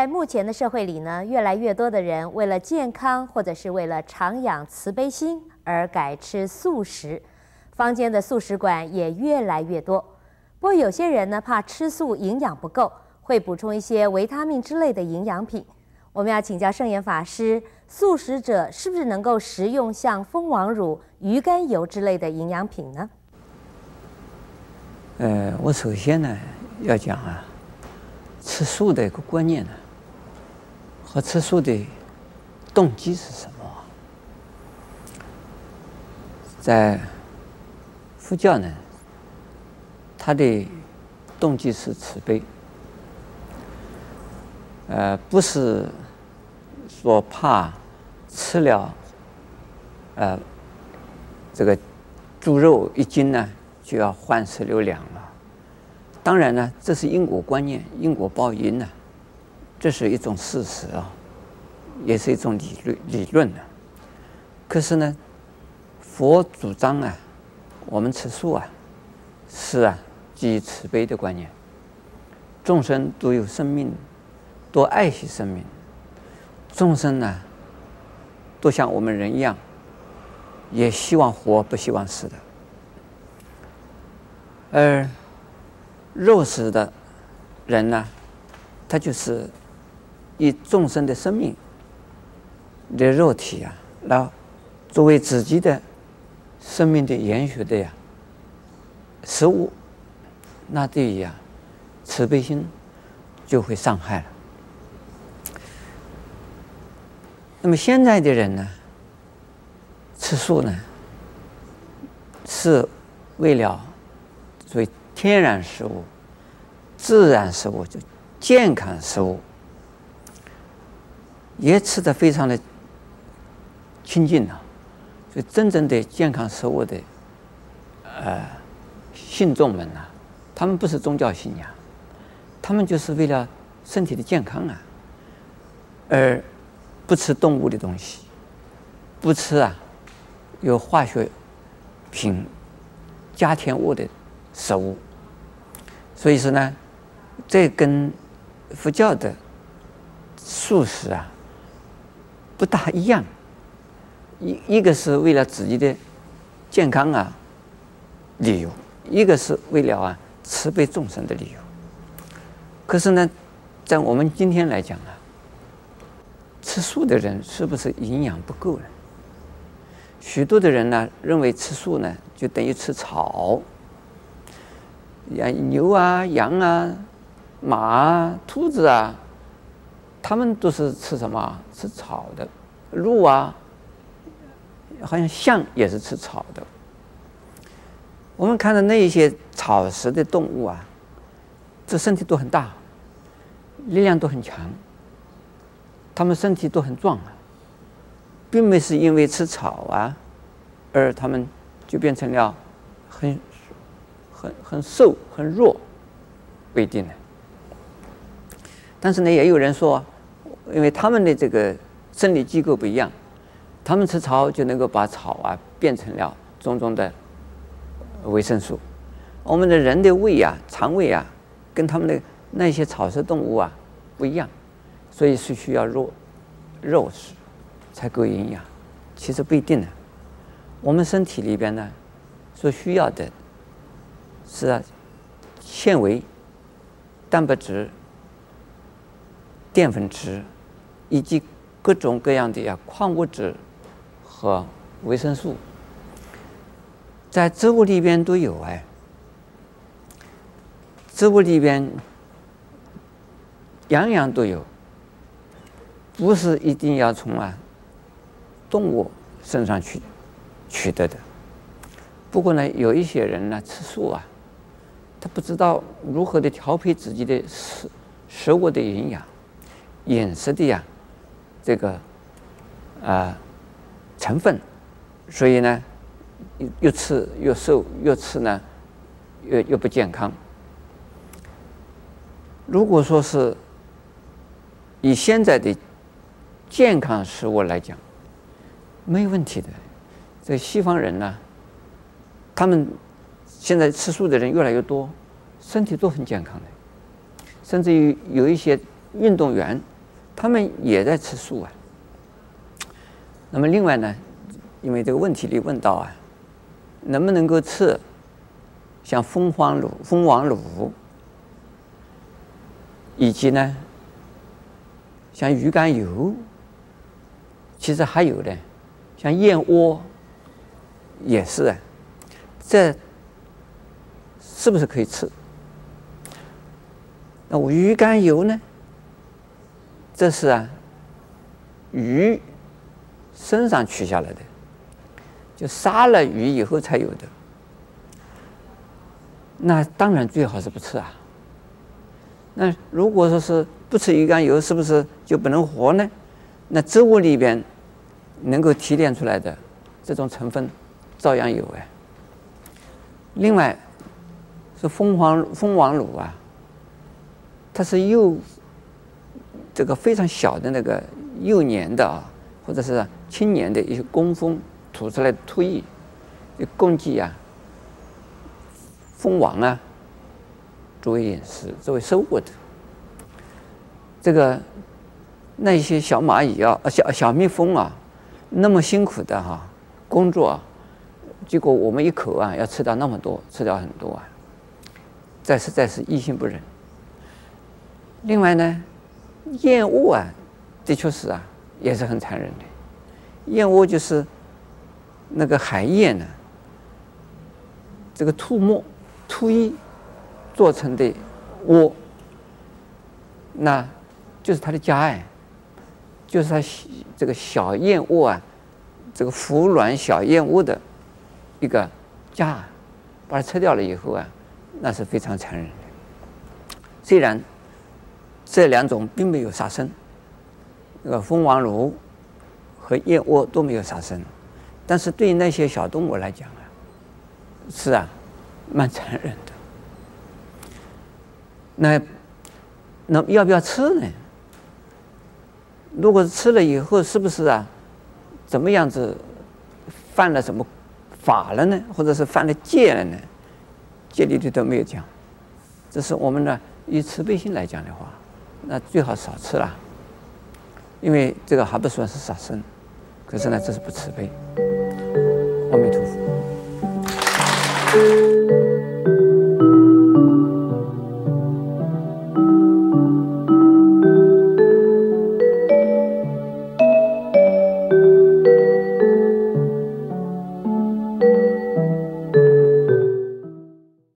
在目前的社会里呢，越来越多的人为了健康或者是为了常养慈悲心而改吃素食，坊间的素食馆也越来越多。不过有些人呢，怕吃素营养不够，会补充一些维他命之类的营养品。我们要请教圣严法师，素食者是不是能够食用像蜂王乳、鱼肝油之类的营养品呢？呃，我首先呢要讲啊，吃素的一个观念呢，和吃素的动机是什么？在佛教呢，他的动机是慈悲。呃，不是说怕吃了，呃，这个猪肉一斤呢就要换十六两了。当然呢，这是因果观念，因果报应呢，这是一种事实啊，也是一种理论理论呢。可是呢，佛主张啊，我们吃素啊，是啊，基于慈悲的观念，众生都有生命。多爱惜生命，众生呢，都像我们人一样，也希望活，不希望死的。而肉食的人呢，他就是以众生的生命的肉体啊，来作为自己的生命的延续的呀食物，那对于啊慈悲心就会伤害了。那么现在的人呢，吃素呢，是为了所谓天然食物、自然食物，就健康食物，也吃得非常的清净了。所以真正的健康食物的呃信众们呢，他们不是宗教信仰，他们就是为了身体的健康啊，而。不吃动物的东西，不吃啊，有化学品加添物的食物。所以说呢，这跟佛教的素食啊不大一样。一一个是为了自己的健康啊理由，一个是为了啊慈悲众生的理由。可是呢，在我们今天来讲啊。吃素的人是不是营养不够呢？许多的人呢认为吃素呢就等于吃草，养牛啊、羊啊、马啊、兔子啊，他们都是吃什么？吃草的。鹿啊，好像象也是吃草的。我们看到那一些草食的动物啊，这身体都很大，力量都很强。他们身体都很壮啊，并没是因为吃草啊，而他们就变成了很很很瘦很弱，不一定的。但是呢，也有人说，因为他们的这个生理机构不一样，他们吃草就能够把草啊变成了种种的维生素。我们的人的胃啊、肠胃啊，跟他们的那些草食动物啊不一样。所以是需要肉肉食才够营养，其实不一定的。我们身体里边呢，所需要的是啊，纤维、蛋白质、淀粉质，以及各种各样的呀矿物质和维生素，在植物里边都有哎。植物里边样样都有。不是一定要从啊动物身上去取得的。不过呢，有一些人呢吃素啊，他不知道如何的调配自己的食食物的营养、饮食的呀这个啊、成分，所以呢，越吃越瘦，越吃呢越越不健康。如果说是以现在的健康食物来讲，没有问题的。这西方人呢，他们现在吃素的人越来越多，身体都很健康的，甚至于有一些运动员，他们也在吃素啊。那么另外呢，因为这个问题里问到啊，能不能够吃像蜂皇乳、蜂王乳，以及呢，像鱼肝油，其实还有的，像燕窝，也是啊，这是不是可以吃？那我鱼肝油呢？这是啊，鱼身上取下来的，就杀了鱼以后才有的。那当然最好是不吃啊。那如果说是不吃鱼肝油，是不是就不能活呢？那植物里边能够提炼出来的这种成分照样有哎。另外是蜂皇蜂王乳啊。它是又，这个非常小的那个幼年的啊，或者是青年的一些工蜂吐出来的唾液，供给啊，蜂王啊，作为饮食，作为收获的。这个那一些小蚂蚁啊，小小蜜蜂啊，那么辛苦的哈、工作，啊结果我们一口啊要吃到那么多，吃掉很多啊，这实在是于心不忍。另外呢，燕窝啊，的确是啊，也是很残忍的。燕窝就是那个海燕呢，这个吐沫、吐液做成的窝，那就是它的家哎，就是它这个小燕窝啊，这个孵卵小燕窝的一个家，把它拆掉了以后啊，那是非常残忍的。虽然。这两种并没有杀生，那个蜂王乳和燕窝都没有杀生，但是对于那些小动物来讲啊，是啊，蛮残忍的。那那要不要吃呢？如果吃了以后，是不是啊，怎么样子犯了什么法了呢？或者是犯了戒了呢？戒里都没有讲。这是我们呢，以慈悲心来讲的话。那最好少吃啦，因为这个还不算是杀生，可是呢，这是不慈悲。阿弥陀佛。